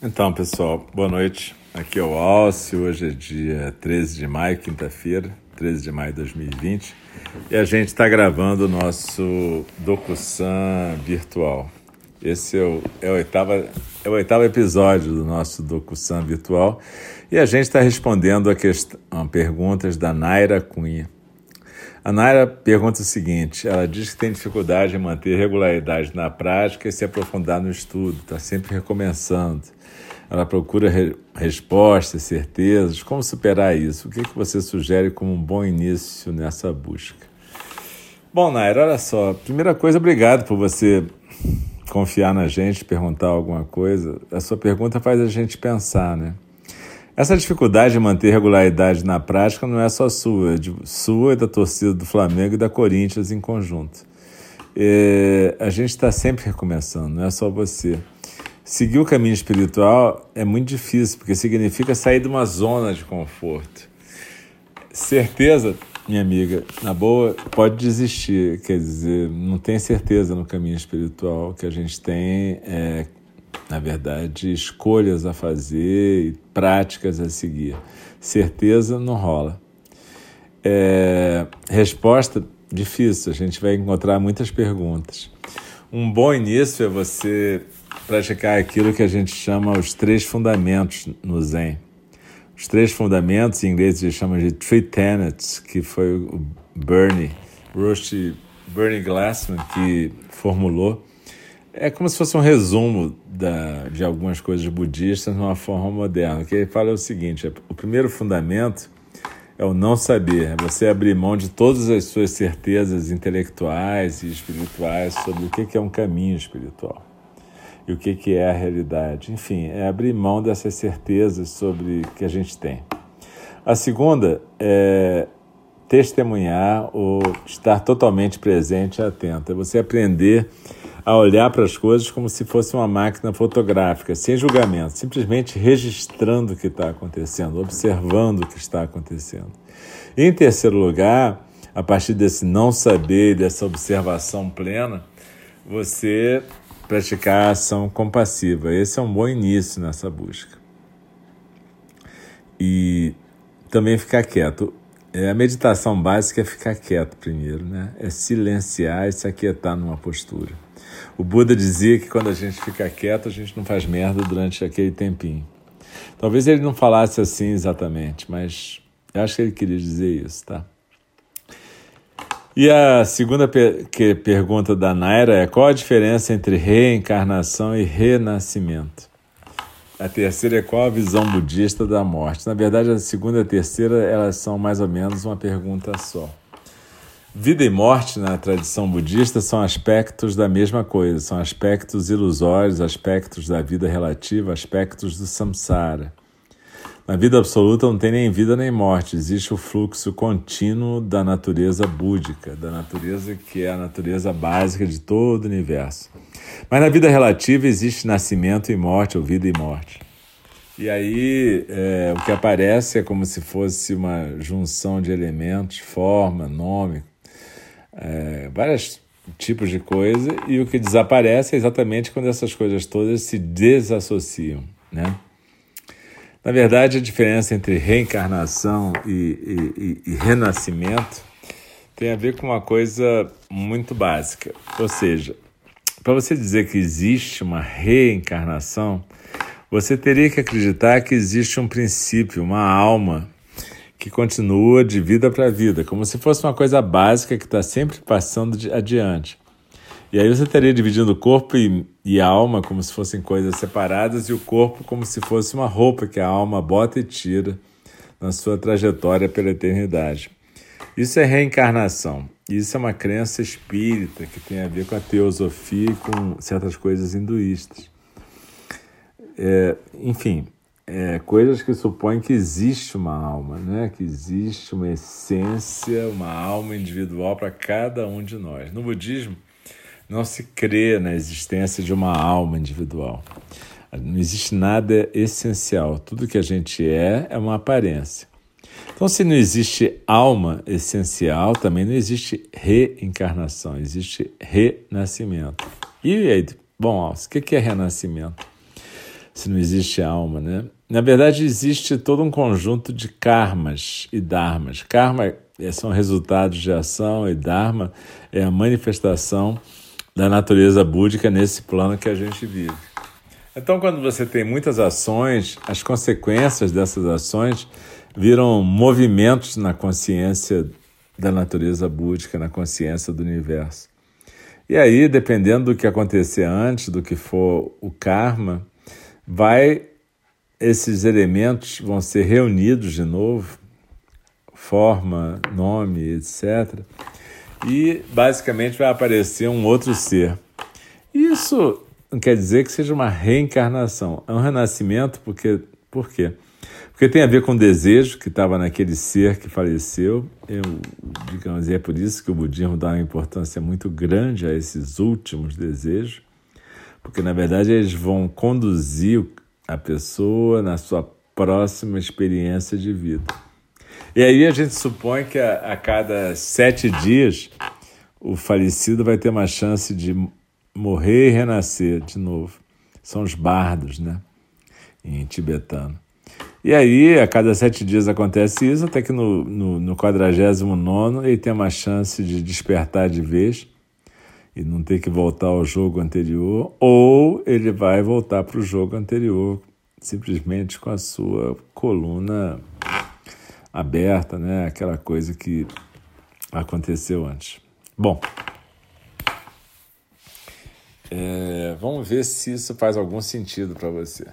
Então, pessoal, boa noite. Aqui é o Alcio. Hoje é dia 13 de maio, quinta-feira, 13 de maio de 2020. E a gente está gravando o nosso DocuSan virtual. Esse é o, é, o oitavo, é o oitavo episódio do nosso DocuSan virtual. E a gente está respondendo a, questão, a perguntas da Naira Cunha. A Naira pergunta o seguinte: ela diz que tem dificuldade em manter regularidade na prática e se aprofundar no estudo, está sempre recomeçando. Ela procura re respostas, certezas. Como superar isso? O que, que você sugere como um bom início nessa busca? Bom, Naira, olha só. Primeira coisa, obrigado por você confiar na gente, perguntar alguma coisa. A sua pergunta faz a gente pensar, né? Essa dificuldade de manter regularidade na prática não é só sua, é de, sua e da torcida do Flamengo e da Corinthians em conjunto. É, a gente está sempre recomeçando, não é só você. Seguir o caminho espiritual é muito difícil, porque significa sair de uma zona de conforto. Certeza, minha amiga, na boa, pode desistir. Quer dizer, não tem certeza no caminho espiritual. O que a gente tem é, na verdade, escolhas a fazer e práticas a seguir. Certeza não rola. É, resposta difícil, a gente vai encontrar muitas perguntas. Um bom início é você praticar aquilo que a gente chama os três fundamentos no Zen. Os três fundamentos, em inglês eles chamam de Three Tenets, que foi o Bernie, Roshi Bernie Glassman, que formulou. É como se fosse um resumo da, de algumas coisas budistas de uma forma moderna. O que ele fala é o seguinte: é, o primeiro fundamento é o não saber, é você abrir mão de todas as suas certezas intelectuais e espirituais sobre o que é um caminho espiritual e o que, que é a realidade. Enfim, é abrir mão dessas certezas sobre que a gente tem. A segunda é testemunhar ou estar totalmente presente e atento. É você aprender a olhar para as coisas como se fosse uma máquina fotográfica, sem julgamento, simplesmente registrando o que está acontecendo, observando o que está acontecendo. Em terceiro lugar, a partir desse não saber, dessa observação plena, você praticar a ação compassiva. Esse é um bom início nessa busca. E também ficar quieto. É, a meditação básica é ficar quieto primeiro, né? É silenciar e se aquietar numa postura. O Buda dizia que quando a gente fica quieto, a gente não faz merda durante aquele tempinho. Talvez ele não falasse assim exatamente, mas eu acho que ele queria dizer isso, tá? E a segunda per que pergunta da Naira é: qual a diferença entre reencarnação e renascimento? A terceira é qual a visão budista da morte? Na verdade, a segunda e a terceira elas são mais ou menos uma pergunta só. Vida e morte na tradição budista são aspectos da mesma coisa, são aspectos ilusórios, aspectos da vida relativa, aspectos do samsara. Na vida absoluta não tem nem vida nem morte, existe o fluxo contínuo da natureza búdica, da natureza que é a natureza básica de todo o universo. Mas na vida relativa existe nascimento e morte, ou vida e morte. E aí é, o que aparece é como se fosse uma junção de elementos, forma, nome, é, vários tipos de coisa, e o que desaparece é exatamente quando essas coisas todas se desassociam, né? Na verdade, a diferença entre reencarnação e, e, e, e renascimento tem a ver com uma coisa muito básica. Ou seja, para você dizer que existe uma reencarnação, você teria que acreditar que existe um princípio, uma alma que continua de vida para vida, como se fosse uma coisa básica que está sempre passando adiante. E aí você estaria dividindo o corpo e, e, a alma como se fossem coisas separadas e o corpo como se fosse uma roupa que a alma bota e tira na sua trajetória pela eternidade. Isso é reencarnação. Isso é uma crença espírita que tem a ver com a teosofia e com certas coisas hinduístas. É, enfim, é, coisas que supõem que existe uma alma, né? que existe uma essência, uma alma individual para cada um de nós. No budismo, não se crê na existência de uma alma individual. Não existe nada essencial. Tudo que a gente é é uma aparência. Então, se não existe alma essencial, também não existe reencarnação, existe renascimento. E aí, bom, o que é renascimento? se não existe alma, né? Na verdade, existe todo um conjunto de karmas e dharmas. Karma é, são resultados de ação e dharma é a manifestação da natureza búdica nesse plano que a gente vive. Então, quando você tem muitas ações, as consequências dessas ações viram movimentos na consciência da natureza búdica, na consciência do universo. E aí, dependendo do que acontecer antes, do que for o karma, vai esses elementos vão ser reunidos de novo, forma, nome, etc. E basicamente vai aparecer um outro ser. Isso não quer dizer que seja uma reencarnação, é um renascimento, porque por quê? Porque tem a ver com o desejo que estava naquele ser que faleceu. Eu, digamos, é por isso que o budismo dá uma importância muito grande a esses últimos desejos, porque na verdade eles vão conduzir a pessoa na sua próxima experiência de vida. E aí a gente supõe que a, a cada sete dias o falecido vai ter uma chance de morrer e renascer de novo. São os bardos, né? Em tibetano. E aí, a cada sete dias acontece isso, até que no, no, no 49 ele tem uma chance de despertar de vez e não ter que voltar ao jogo anterior, ou ele vai voltar para o jogo anterior, simplesmente com a sua coluna aberta, né? aquela coisa que aconteceu antes. Bom, é, vamos ver se isso faz algum sentido para você.